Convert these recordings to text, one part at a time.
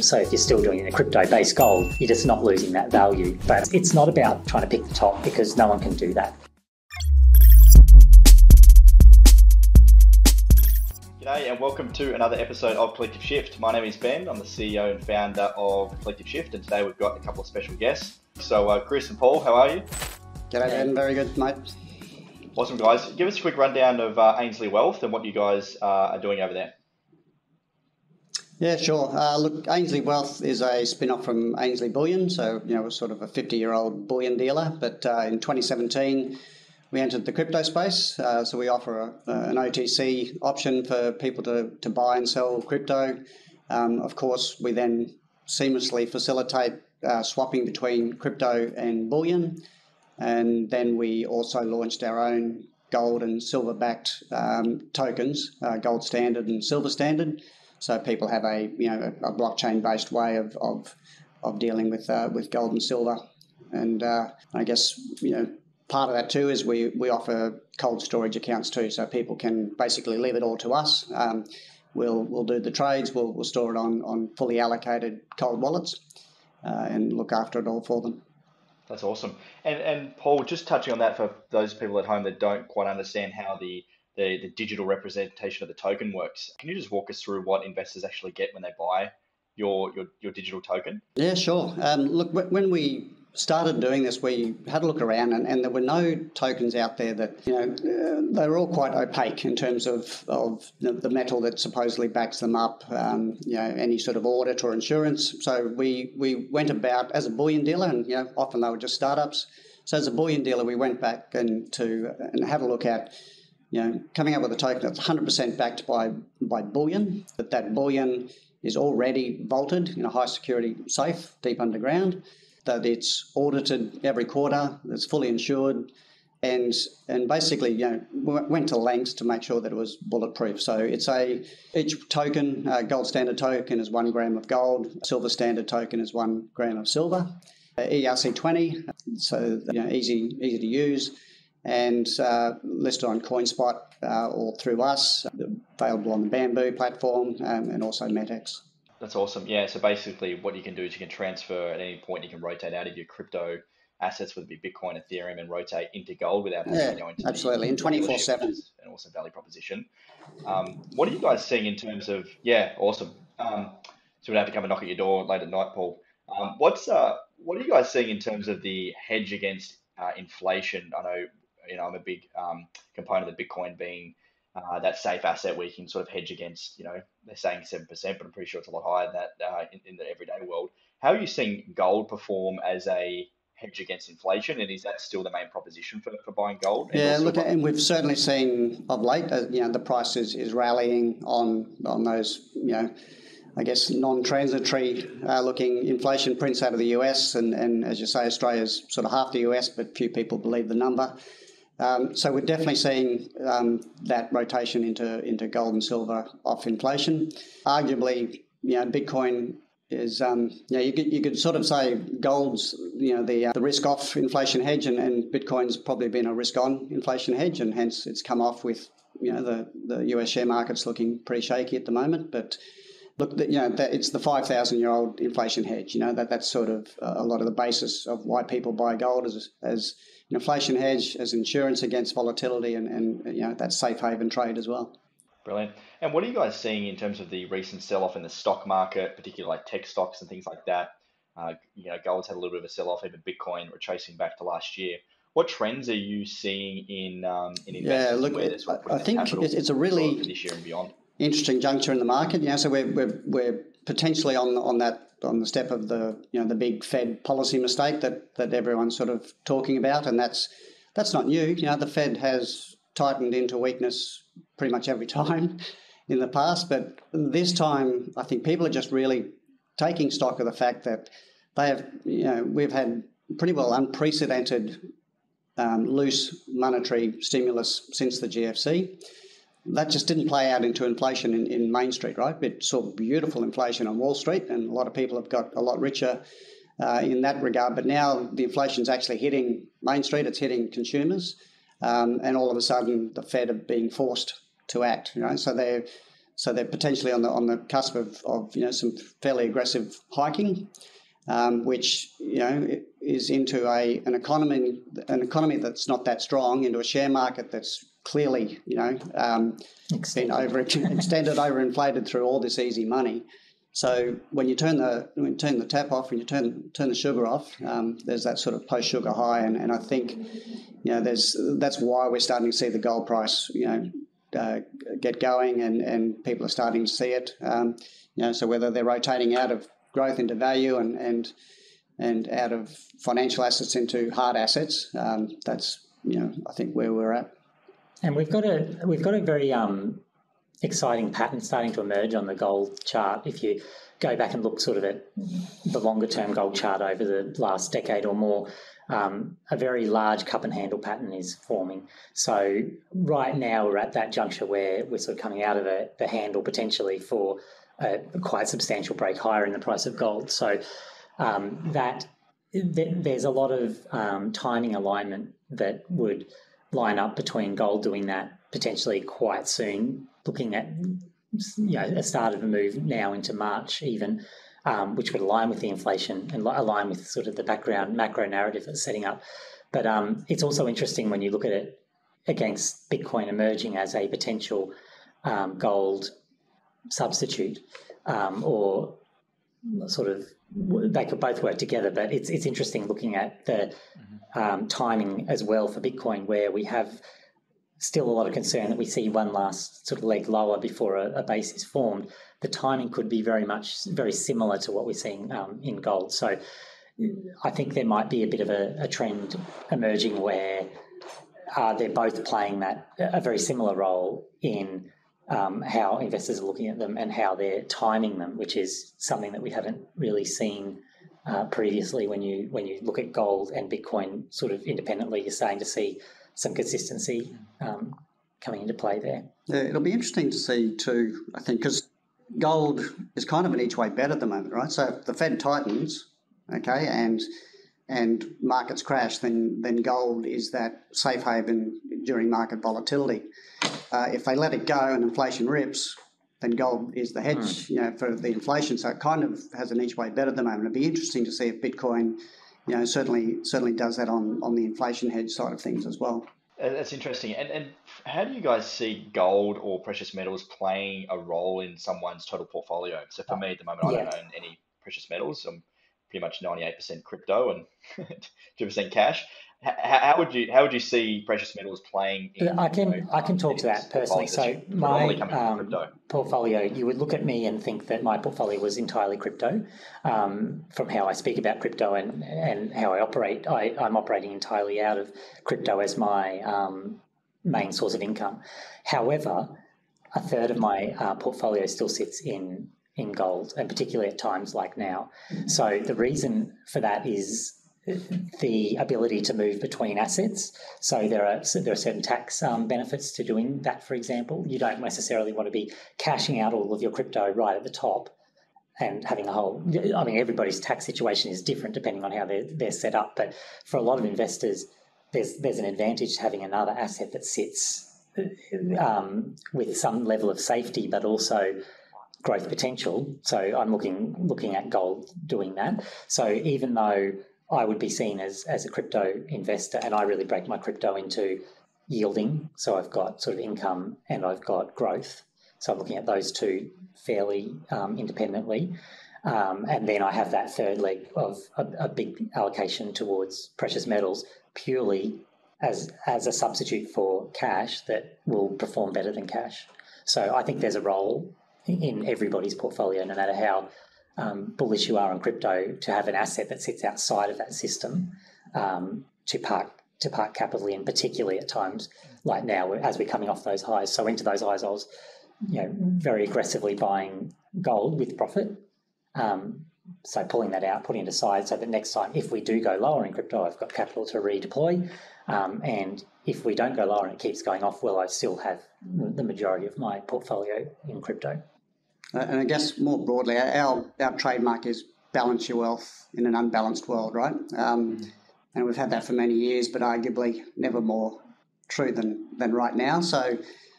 So if you're still doing a crypto based gold, you're just not losing that value. But it's not about trying to pick the top because no one can do that. G'day and welcome to another episode of Collective Shift. My name is Ben. I'm the CEO and founder of Collective Shift, and today we've got a couple of special guests. So, uh, Chris and Paul, how are you? G'day, Ben. Very good, mate. Awesome, guys. Give us a quick rundown of uh, Ainslie Wealth and what you guys uh, are doing over there. Yeah, sure. Uh, look, Ainslie Wealth is a spin off from Ainslie Bullion. So, you know, we're sort of a 50 year old bullion dealer. But uh, in 2017, we entered the crypto space. Uh, so, we offer a, an OTC option for people to, to buy and sell crypto. Um, of course, we then seamlessly facilitate uh, swapping between crypto and bullion. And then we also launched our own gold and silver backed um, tokens, uh, gold standard and silver standard. So people have a you know a, blockchain based way of, of, of dealing with uh, with gold and silver. And uh, I guess you know part of that too is we, we offer cold storage accounts too, so people can basically leave it all to us. Um, we'll we'll do the trades. We'll, we'll store it on on fully allocated cold wallets uh, and look after it all for them. That's awesome. And and Paul, just touching on that for those people at home that don't quite understand how the the, the digital representation of the token works, can you just walk us through what investors actually get when they buy your your, your digital token? Yeah, sure. Um, look, when we started doing this, we had a look around, and, and there were no tokens out there that you know uh, they were all quite opaque in terms of of the, metal that supposedly backs them up. Um, you know, any sort of audit or insurance. So we we went about as a bullion dealer, and you know, often they were just startups. So as a bullion dealer, we went back and to and had a look at you know coming up with a token that's 100% backed by by bullion. That that bullion is already vaulted in a high security safe deep underground that it's audited every quarter, it's fully insured, and and basically you know went to lengths to make sure that it was bulletproof. So it's a each token, uh, gold standard token is one gram of gold, silver standard token is one gram of silver. Uh, ERC20, so you know, easy easy to use, and uh, listed on CoinSpot uh, or through us, available on the Bamboo platform um, and also METX. That's awesome. Yeah. So basically, what you can do is you can transfer at any point. You can rotate out of your crypto assets, whether it be Bitcoin, Ethereum, and rotate into gold without having yeah, to go into absolutely in twenty four seven. An awesome value proposition. Um, what are you guys seeing in terms of? Yeah, awesome. Um, so we'd have to come and knock at your door late at night, Paul. Um, what's uh, what are you guys seeing in terms of the hedge against uh, inflation? I know you know I'm a big um, component of the Bitcoin being uh, that safe asset where you can sort of hedge against, you know, they're saying 7%, but I'm pretty sure it's a lot higher than that uh, in, in, the everyday world. How are you seeing gold perform as a hedge against inflation? And is that still the main proposition for, for buying gold? yeah, look, and we've certainly seen of late, uh, you know, the price is, is rallying on, on those, you know, I guess non-transitory uh, looking inflation prints out of the US, and, and as you say, Australia's sort of half the US, but few people believe the number. Um, so we're definitely seeing um, that rotation into into gold and silver off inflation. Arguably, you know, Bitcoin is um, you know you could, you could sort of say gold's you know the uh, the risk off inflation hedge, and, and Bitcoin's probably been a risk on inflation hedge, and hence it's come off with you know the the US share market's looking pretty shaky at the moment, but. Look, you know, it's the 5,000-year-old inflation hedge. You know that that's sort of a lot of the basis of why people buy gold as as inflation hedge as insurance against volatility and, and you know that safe haven trade as well. Brilliant. And what are you guys seeing in terms of the recent sell-off in the stock market, particularly like tech stocks and things like that? Uh, you know, gold's had a little bit of a sell-off, even Bitcoin retracing back to last year. What trends are you seeing in in investments? Yeah, look, it, I think it's, it's a really this year and beyond. interesting juncture in the market. You know, so we're, we're, we're potentially on on that on the step of the you know the big Fed policy mistake that that everyone's sort of talking about, and that's that's not new. You know, the Fed has tightened into weakness pretty much every time in the past, but this time I think people are just really taking stock of the fact that they have you know we've had pretty well unprecedented um, loose monetary stimulus since the GFC that just didn't play out into inflation in, in Main Street, right? It saw beautiful inflation on Wall Street, and a lot of people have got a lot richer uh, in that regard. But now the inflation is actually hitting Main Street, it's hitting consumers, um, and all of a sudden the Fed are being forced to act. You know, so they're so they're potentially on the on the cusp of, of you know some fairly aggressive hiking, um, which you know is into a an economy an economy that's not that strong into a share market that's clearly you know um, been over extended overinflated through all this easy money. So when you turn the when you turn the tap off, when you turn turn the sugar off, um, there's that sort of post sugar high, and, and I think you know there's that's why we're starting to see the gold price you know uh, get going, and, and people are starting to see it. Um, you know, so whether they're rotating out of growth into value and and and out of financial assets into hard assets, um, that's you know I think where we're at. And we've got a we've got a very um, exciting pattern starting to emerge on the gold chart. If you go back and look sort of at the longer term gold chart over the last decade or more, um, a very large cup and handle pattern is forming. So right now we're at that juncture where we're sort of coming out of a, the handle potentially for a quite substantial break higher in the price of gold. So um, that there's a lot of um, timing alignment that would line up between gold doing that potentially quite soon looking at you know a start of a move now into March even, um, which would align with the inflation and align with sort of the background macro narrative that's setting up. But um, it's also interesting when you look at it against Bitcoin emerging as a potential um, gold substitute um, or sort of they could both work together. But it's it's interesting looking at the mm-hmm. um, timing as well for Bitcoin, where we have still a lot of concern that we see one last sort of leg lower before a, a base is formed. The timing could be very much very similar to what we're seeing um, in gold. So I think there might be a bit of a, a trend emerging where uh, they're both playing that a very similar role in um, how investors are looking at them and how they're timing them, which is something that we haven't really seen uh, previously. When you when you look at gold and Bitcoin sort of independently, you're starting to see some consistency um, coming into play there. Yeah, it'll be interesting to see too. I think because gold is kind of an each way bet at the moment, right? So the Fed tightens, okay, and and markets crash, then then gold is that safe haven during market volatility. Uh, if they let it go and inflation rips, then gold is the hedge, mm. you know, for the inflation. So it kind of has an each way bet at the moment. It'd be interesting to see if Bitcoin you know, certainly certainly does that on, on the inflation hedge side of things as well. That's interesting. And and how do you guys see gold or precious metals playing a role in someone's total portfolio? So for me at the moment, yeah. I don't own any precious metals. I'm pretty much 98% crypto and 2% cash how, would you how would you see precious metals playing? In, I can you know, I can talk to that personally. So my um, portfolio, you would look at me and think that my portfolio was entirely crypto. Um, from how I speak about crypto and and how I operate, I, I'm operating entirely out of crypto as my um, main source of income. However, a third of my uh, portfolio still sits in in gold, and particularly at times like now. So the reason for that is the ability to move between assets. So there are there are certain tax um, benefits to doing that. For example, you don't necessarily want to be cashing out all of your crypto right at the top and having a whole. I mean, everybody's tax situation is different depending on how they're they're set up. But for a lot of investors, there's there's an advantage to having another asset that sits um, with some level of safety, but also growth potential. So I'm looking looking at gold doing that. So even though I would be seen as, as a crypto investor, and I really break my crypto into yielding. So I've got sort of income and I've got growth. So I'm looking at those two fairly um, independently. Um, and then I have that third leg of a, a, big allocation towards precious metals purely as, as a substitute for cash that will perform better than cash. So I think there's a role in everybody's portfolio, no matter how um, bullish you are on crypto to have an asset that sits outside of that system um, to park to park capital in, particularly at times like now as we're coming off those highs. So into those highs, I was you know very aggressively buying gold with profit. Um, so pulling that out, putting it aside, so that next time if we do go lower in crypto, I've got capital to redeploy. Um, and if we don't go lower and it keeps going off, well, I still have the majority of my portfolio in crypto. Uh, and I guess more broadly, our, our trademark is balance your wealth in an unbalanced world, right? Um, mm. And we've had that for many years, but arguably never more true than, than right now. So,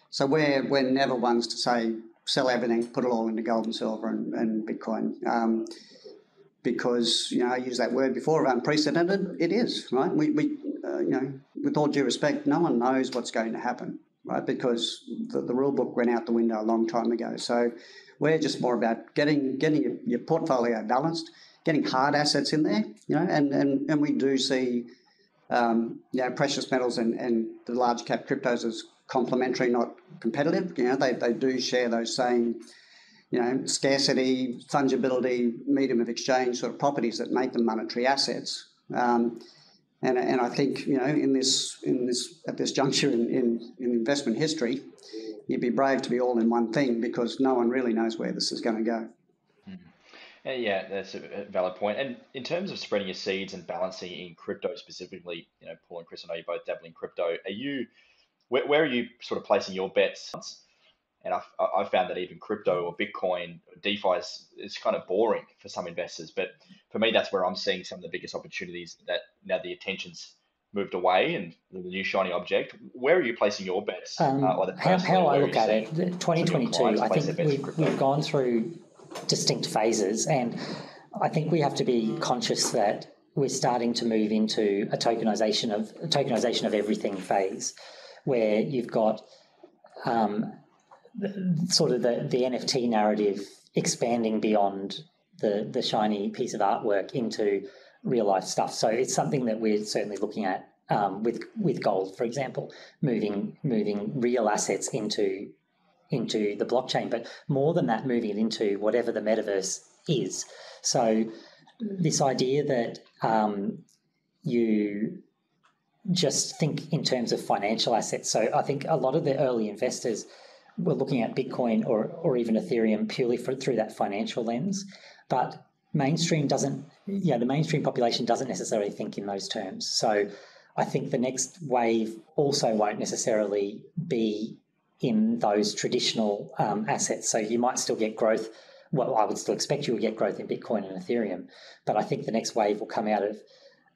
so we're, we're never ones to say sell everything, put it all into gold and silver and, and Bitcoin. Um, because you know I used that word before of unprecedented. It is right. We, we uh, you know, with all due respect, no one knows what's going to happen, right? Because the, the rule book went out the window a long time ago. So we're just more about getting getting your, your portfolio balanced, getting hard assets in there, you know, and and, and we do see. Um, you know, precious metals and, and the large cap cryptos as complementary, not competitive. You know, they, they do share those same you know, scarcity, fungibility, medium of exchange sort of properties that make them monetary assets. Um, and, and I think you know in this in this at this juncture in, in, in investment history, you'd be brave to be all in one thing because no one really knows where this is going to go. Mm-hmm. Yeah, that's a valid point. And in terms of spreading your seeds and balancing in crypto specifically, you know, Paul and Chris, I know you both dabble in crypto. Are you where, where are you sort of placing your bets? And I've, I've found that even crypto or Bitcoin, DeFi is, is kind of boring for some investors. But for me, that's where I'm seeing some of the biggest opportunities that now the attention's moved away and the new shiny object. Where are you placing your bets? Um, uh, how, how I look at it, 2022, I think we've, we've gone through distinct phases. And I think we have to be conscious that we're starting to move into a tokenization of a tokenization of everything phase, where you've got um, sort of the, the NFT narrative expanding beyond the, the shiny piece of artwork into real life stuff. So it's something that we're certainly looking at um, with with gold, for example, moving moving real assets into into the blockchain, but more than that, moving it into whatever the metaverse is. So this idea that um, you just think in terms of financial assets. So I think a lot of the early investors we're looking at Bitcoin or, or even Ethereum purely for, through that financial lens. But mainstream doesn't, you know, the mainstream population doesn't necessarily think in those terms. So I think the next wave also won't necessarily be in those traditional um, assets. So you might still get growth. Well, I would still expect you will get growth in Bitcoin and Ethereum. But I think the next wave will come out of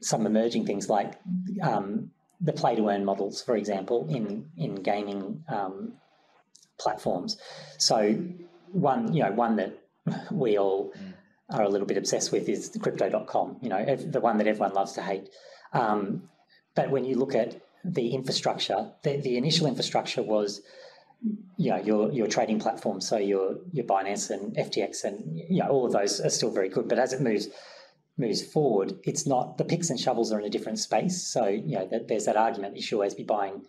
some emerging things like um, the play to earn models, for example, in in gaming um, platforms. So one, you know, one that we all mm. are a little bit obsessed with is crypto.com, you know, the one that everyone loves to hate. Um, but when you look at the infrastructure, the, the initial infrastructure was, you know, your your trading platform. So your your Binance and FTX and you know all of those are still very good. But as it moves moves forward, it's not the picks and shovels are in a different space. So you know, there's that argument that you should always be buying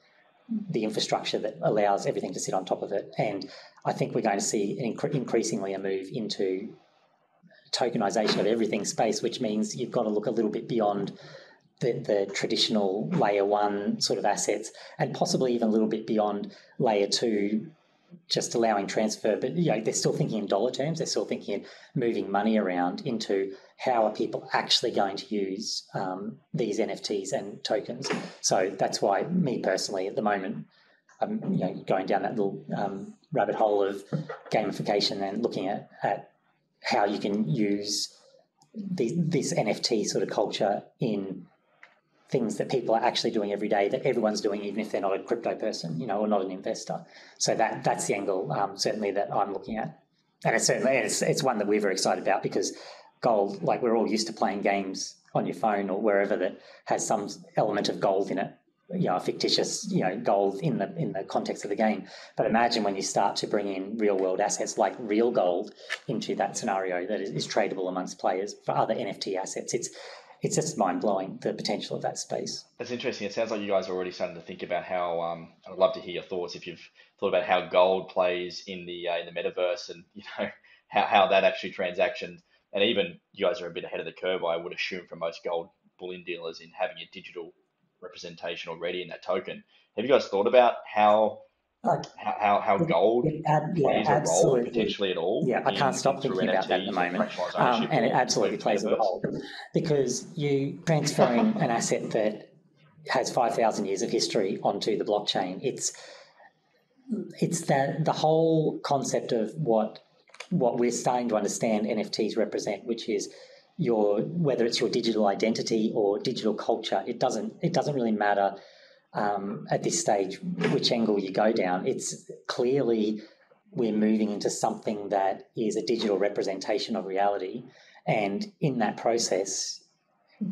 the infrastructure that allows everything to sit on top of it. And I think we're going to see incre- increasingly a move into tokenization of everything space, which means you've got to look a little bit beyond the, the traditional layer one sort of assets and possibly even a little bit beyond layer two just allowing transfer, but you know, they're still thinking in dollar terms. They're still thinking in moving money around into how are people actually going to use um, these NFTs and tokens. So that's why me personally, at the moment, I'm you know going down that little um, rabbit hole of gamification and looking at, at how you can use the, this NFT sort of culture in things that people are actually doing every day that everyone's doing, even if they're not a crypto person, you know, or not an investor. So that that's the angle um, certainly that I'm looking at, and it's certainly it's, it's one that we're very excited about because gold, like we're all used to playing games on your phone or wherever that has some element of gold in it, you know, fictitious, you know, gold in the in the context of the game. But imagine when you start to bring in real world assets like real gold into that scenario that is, is tradable amongst players for other NFT assets. It's it's just mind blowing the potential of that space. That's interesting. It sounds like you guys are already starting to think about how. Um, I'd love to hear your thoughts if you've thought about how gold plays in the uh, in the metaverse and you know how, how that actually transactions. And even you guys are a bit ahead of the curve, I would assume, for most gold bullion dealers in having a digital representation already in that token. Have you guys thought about how how, how gold it, plays yeah, a role potentially at all. Yeah, I can't stop thinking about that at the moment. Um, and it absolutely plays a role because you transferring an asset that has 5,000 years of history onto the blockchain. It's it's that the whole concept of what what we're starting to understand NFTs represent, which is your whether it's your digital identity or digital culture. It doesn't it doesn't really matter um, at this stage which angle you go down. It's clearly we're moving into something that is a digital representation of reality. And in that process,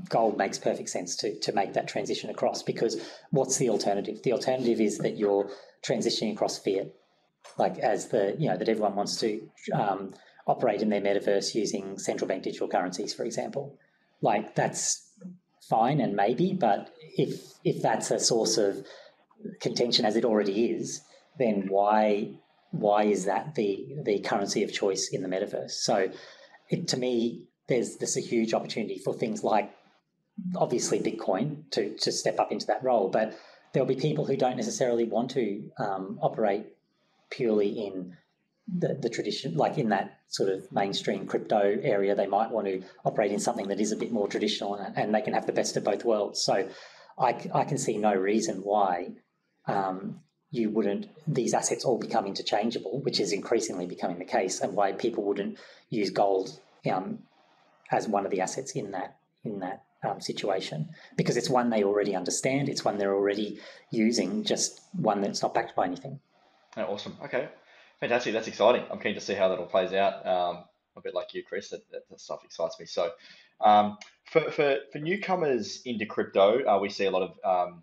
gold makes perfect sense to, to make that transition across because what's the alternative? The alternative is that you're transitioning across fiat, like as the, you know, that everyone wants to um, operate in their metaverse using central bank digital currencies, for example. Like that's fine and maybe, but if if that's a source of contention as it already is, then why why is that the the currency of choice in the metaverse? So, it, to me, there's there's a huge opportunity for things like obviously Bitcoin to to step up into that role, but there'll be people who don't necessarily want to um, operate purely in the, the tradition, like in that sort of mainstream crypto area, they might want to operate in something that is a bit more traditional and, and they can have the best of both worlds. So I, I can see no reason why um, you wouldn't, these assets all become interchangeable, which is increasingly becoming the case, and why people wouldn't use gold um, as one of the assets in that, in that um, situation because it's one they already understand, it's one they're already using, just one that's not backed by anything. Oh, awesome. Okay. Fantastic. That's exciting. I'm keen to see how that all plays out. Um, a bit like you, Chris. That, that, stuff excites me. So, um, for, for, for newcomers into crypto, uh, we see a lot of um,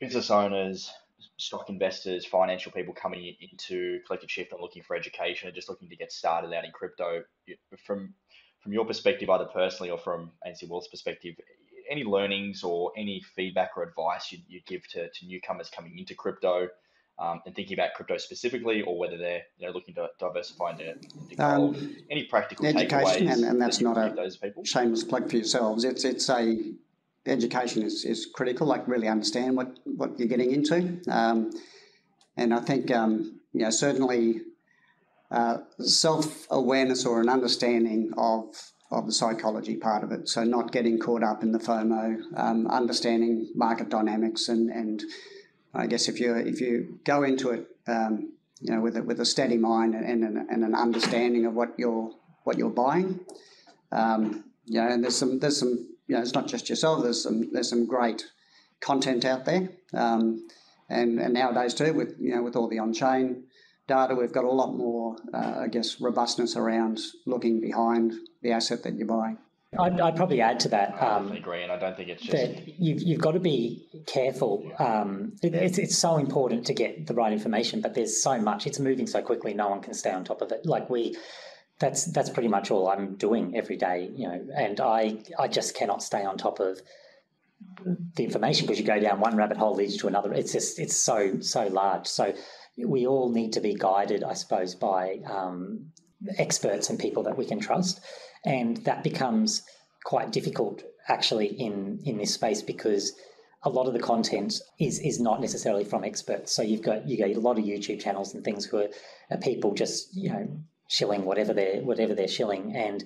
business owners, stock investors, financial people coming into Collective Shift and looking for education and just looking to get started out in crypto. From from your perspective, either personally or from Ainslie Wealth's perspective, any learnings or any feedback or advice you'd, you'd give to, to newcomers coming into crypto? Um, and thinking about crypto specifically, or whether they're you know looking to diversify into, into gold. Um, Any practical education, and, and that's not a those people? shameless plug for yourselves. It's it's a education is, is critical. Like really understand what what you're getting into, um, and I think um, you know certainly uh, self awareness or an understanding of of the psychology part of it. So not getting caught up in the FOMO, um, understanding market dynamics and and I guess if you if you go into it, um, you know, with a, with a steady mind and, and, and, an understanding of what you're what you're buying, um, you know, and there's some there's some you know, it's not just yourself. There's some there's some great content out there, um, and and nowadays too with you know with all the on chain data, we've got a lot more, uh, I guess, robustness around looking behind the asset that you're buying. I'd, I'd, probably add to that. Um, I agree, and I don't think it's just that you've, you've got to be careful. Um, it, it's it's so important to get the right information, but there's so much. It's moving so quickly. No one can stay on top of it. Like we, that's that's pretty much all I'm doing every day. You know, and I I just cannot stay on top of the information because you go down one rabbit hole leads to another. It's just it's so so large. So we all need to be guided, I suppose, by um, experts and people that we can trust and that becomes quite difficult actually in in this space because a lot of the content is is not necessarily from experts. So you've got you got a lot of YouTube channels and things who are, are people just you know shilling whatever they're whatever they're shilling, and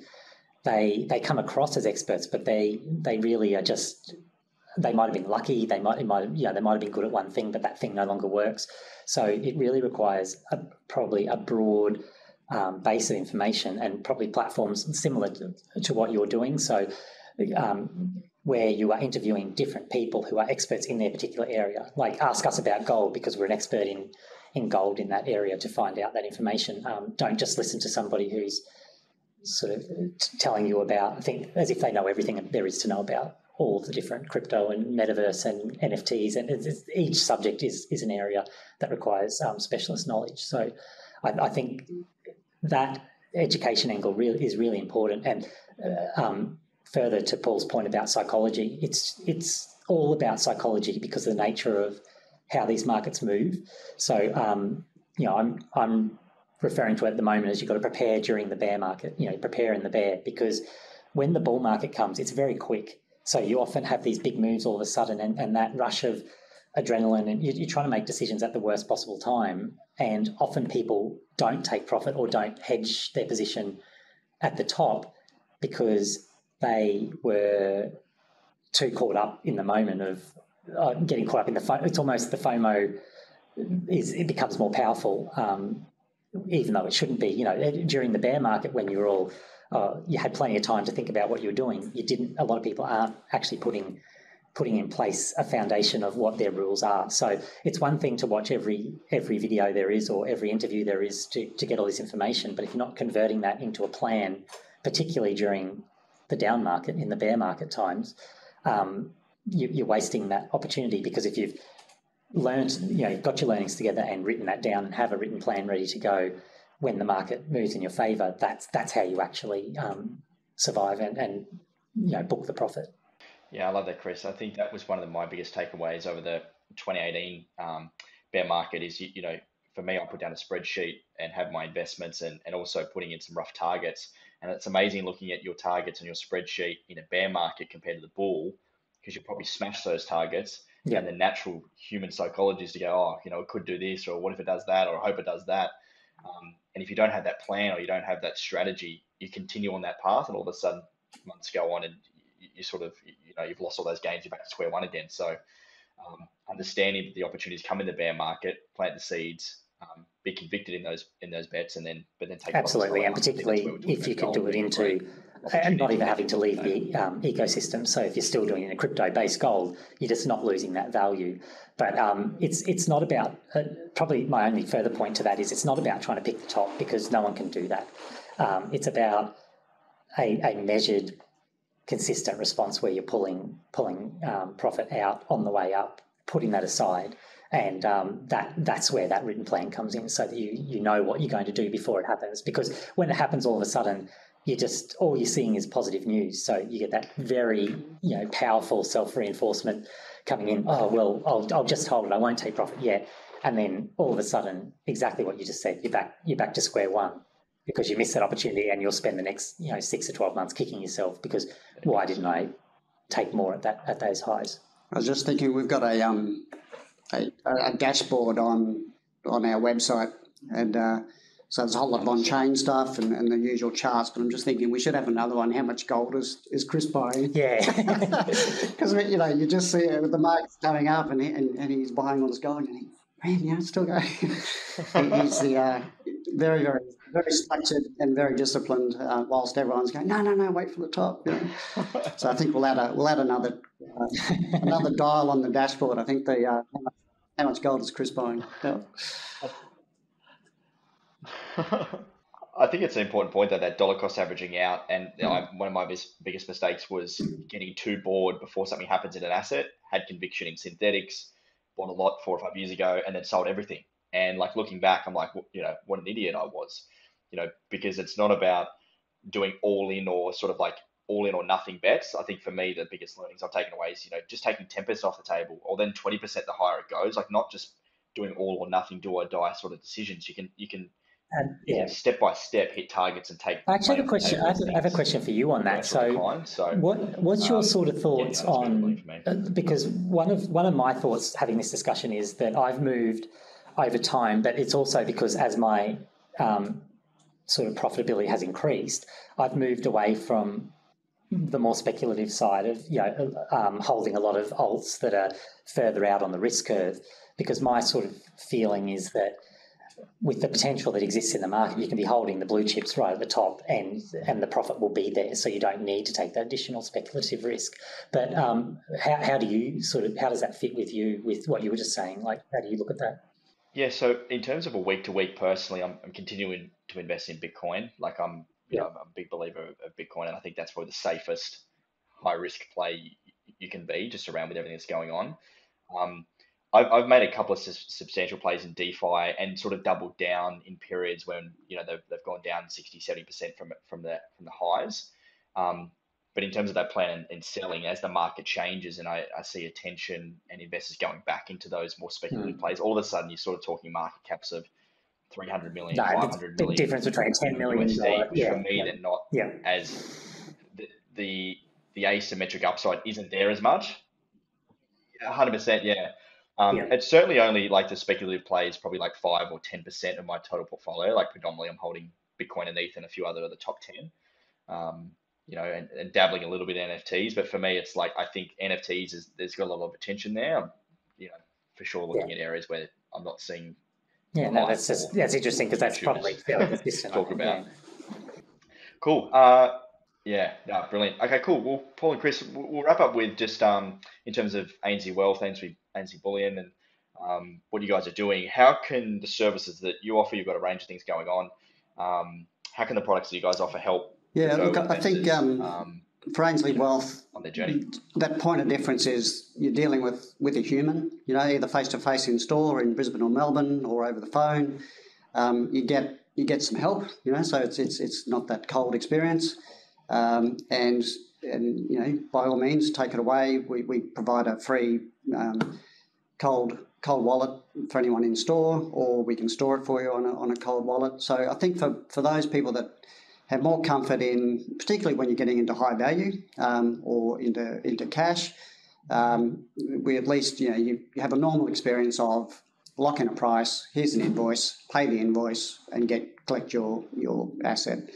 they they come across as experts, but they they really are just they might have been lucky. They might, might you know, they might have been good at one thing, but that thing no longer works. So it really requires a, probably a broad um, base of information and probably platforms similar to, to what you're doing. So, um, where you are interviewing different people who are experts in their particular area. Like, ask us about gold because we're an expert in, in gold in that area to find out that information. Um, don't just listen to somebody who's sort of telling you about, I think, as if they know everything there is to know about all the different crypto and metaverse and NFTs. And it's, it's, each subject is, is an area that requires um, specialist knowledge. So, I, I think that education angle really is really important. And uh, um, further to Paul's point about psychology, it's it's all about psychology because of the nature of how these markets move. So um, you know, I'm I'm referring to it at the moment as you've got to prepare during the bear market. You know, prepare in the bear because when the bull market comes, it's very quick. So you often have these big moves all of a sudden, and, and that rush of adrenaline, and you're, trying to make decisions at the worst possible time. And often people don't take profit or don't hedge their position at the top because they were too caught up in the moment of uh, getting caught up in the FOMO. It's almost the FOMO is it becomes more powerful, um, even though it shouldn't be. You know, during the bear market when you were all uh, you had plenty of time to think about what you were doing. You didn't. A lot of people aren't actually putting putting in place a foundation of what their rules are. So it's one thing to watch every every video there is or every interview there is to, to get all this information, but if you're not converting that into a plan, particularly during the down market, in the bear market times, um, you, are wasting that opportunity because if you've learned, you know, got your learnings together and written that down and have a written plan ready to go when the market moves in your favour, that's that's how you actually um, survive and, and you know book the profit. Yeah, I love that, Chris. I think that was one of the, my biggest takeaways over the 2018 um, bear market. Is you, you know, for me, I put down a spreadsheet and have my investments and, and also putting in some rough targets. And it's amazing looking at your targets and your spreadsheet in a bear market compared to the bull, because you probably smash those targets. Yeah. And the natural human psychology is to go, oh, you know, it could do this, or what if it does that, or I hope it does that. Um, and if you don't have that plan or you don't have that strategy, you continue on that path, and all of a sudden months go on, and you, sort of, you know, you've lost all those gains, you're back to square one again. So, um, understanding that the opportunities come in the bear market, plant the seeds, um, be convicted in those in those bets, and then but then take absolutely, and particularly if you can do it into and not even having to leave the um, ecosystem. So if you're still doing it in a crypto-based gold, you're just not losing that value. But um, it's it's not about uh, probably my only further point to that is it's not about trying to pick the top because no one can do that. Um, it's about a, a, measured, consistent response where you're pulling pulling um, profit out on the way up, putting that aside, and um, that that's where that written plan comes in, so that you you know what you're going to do before it happens. Because when it happens, all of a sudden you just all you're seeing is positive news. So you get that very you know powerful self reinforcement coming in. Oh well, I'll I'll just hold it. I won't take profit yet. And then all of a sudden, exactly what you just said, you're back you're back to square one because you missed that opportunity, and you'll spend the next you know six to twelve months kicking yourself because why didn't I take more at that at those highs? I was just thinking we've got a um a, a dashboard on on our website and. Uh, so there's a whole lot of on-chain stuff and, and the usual charts, but I'm just thinking we should have another one. How much gold is, is Chris buying? Yeah. Because, you know, you just see it with the market's going up and, he, and, and he's buying all this gold and he, man, yeah, it's still going. he's the uh, very, very, very structured and very disciplined uh, whilst everyone's going, no, no, no, wait for the top. You know? so I think we'll add, a, we'll add another, uh, another dial on the dashboard. I think the, uh, how much, how much gold is Chris buying? Yeah. I think it's an important point that that dollar cost averaging out, and you know, mm. one of my biggest mistakes was getting too bored before something happens in an asset. Had conviction in Synthetix, bought a lot four or five years ago, and then sold everything. And like looking back, I'm like, you know, what an idiot I was, you know, because it's not about doing all in or sort of like all in or nothing bets. I think for me, the biggest learnings I've taken away is, you know, just taking 10% off the table or then 20% the higher it goes, like not just doing all or nothing, do or die sort of decisions. You can, you can and yeah, step by step hit targets and take. I actually have a question. I have, a question for you on that. So, so, what what's your um, sort of thoughts yeah, on? Uh, because one of one of my thoughts having this discussion is that I've moved over time, but it's also because as my um, sort of profitability has increased, I've moved away from the more speculative side of you know um, holding a lot of alts that are further out on the risk curve. Because my sort of feeling is that with the potential that exists in the market, you can be holding the blue chips right at the top, and and the profit will be there. So you don't need to take that additional speculative risk. But um, how how do you sort of how does that fit with you with what you were just saying? Like how do you look at that? Yeah, so in terms of a week to week, personally, I'm, I'm continuing to invest in Bitcoin. Like I'm, you yeah. know, I'm a big believer of Bitcoin, and I think that's probably the safest high risk play you can be, just around with everything that's going on. Um, I've, I've made a couple of substantial plays in DeFi and sort of doubled down in periods when you know they've, they've gone down 60, 70 percent from from the from the highs. Um, but in terms of that plan and, and, selling, as the market changes and I, I, see attention and investors going back into those more speculative mm. plays, all of a sudden you're sort of talking market caps of 300 million, no, 500 million. difference between 10 million USD, yeah, for me, yeah. they're not yeah. as the, the, the asymmetric upside isn't there as much. 100%, yeah. Um, yeah. It's certainly only like the speculative plays, probably like five or ten percent of my total portfolio. Like predominantly, I'm holding Bitcoin and ETH and a few other of the top ten. Um, you know, and, and, dabbling a little bit in NFTs. But for me, it's like I think NFTs is there's got a lot of attention there. I'm, you know, for sure looking yeah. at areas where I'm not seeing. Yeah, no, that's just that's interesting because that's probably fairly consistent. talk about. Yeah. Cool. Uh, Yeah, yeah, brilliant. Okay, cool. Well, Paul and Chris, we'll wrap up with just um, in terms of Ainslie Wealth, ANZ, Ainslie Bullion, and um, what you guys are doing. How can the services that you offer, you've got a range of things going on, um, how can the products that you guys offer help? Yeah, look, I think um, um, for Ainslie Wealth, on their journey, that point of difference is you're dealing with with a human. You know, either face to face in store in Brisbane or Melbourne, or over the phone. Um, you get you get some help. You know, so it's it's it's not that cold experience, um, and and you know, by all means, take it away. We, we provide a free um, cold cold wallet for anyone in store, or we can store it for you on a, on a cold wallet. So I think for, for those people that have more comfort in, particularly when you're getting into high value um, or into into cash, um, we at least you know you, you have a normal experience of lock in a price. Here's an invoice, pay the invoice, and get collect your your asset.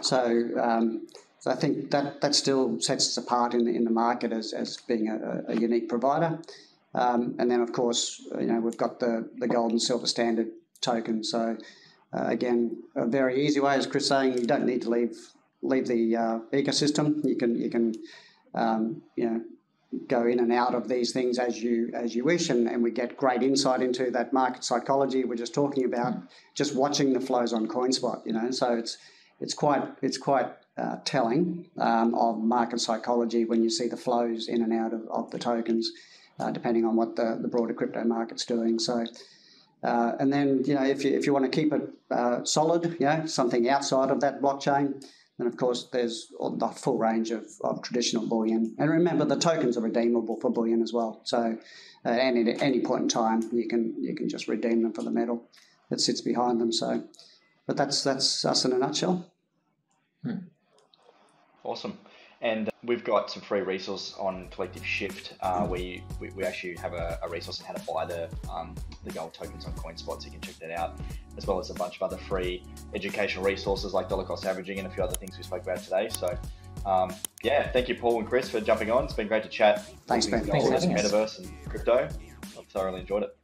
So. Um, so I think that, that still sets us apart in the, in the market as, as being a, a unique provider. Um, and then, of course, you know, we've got the, the gold and silver standard token. So, uh, again, a very easy way, as Chris saying, you don't need to leave leave the uh, ecosystem. You can you can um, you know go in and out of these things as you as you wish, and, and we get great insight into that market psychology we're just talking about. Just watching the flows on CoinSpot, you know, so it's it's quite it's quite uh, telling um, of market psychology when you see the flows in and out of, of the tokens uh, depending on what the, the broader crypto market's doing. So, uh, and then you know if you if you want to keep it uh, solid, you know something outside of that blockchain, then of course there's the full range of, of traditional bullion. And remember, the tokens are redeemable for bullion as well. So, uh, at any at any point in time, you can you can just redeem them for the metal that sits behind them. So, but that's that's us in a nutshell. Hmm. Awesome. And we've got some free resource on Collective Shift uh, where you, we, we, actually have a, a, resource on how to buy the, um, the gold tokens on CoinSpot, so you can check that out, as well as a bunch of other free educational resources like dollar cost averaging and a few other things we spoke about today. So, um, yeah, thank you, Paul and Chris, for jumping on. It's been great to chat. Thanks, man. Thanks for having Metaverse and crypto. I've thoroughly enjoyed it.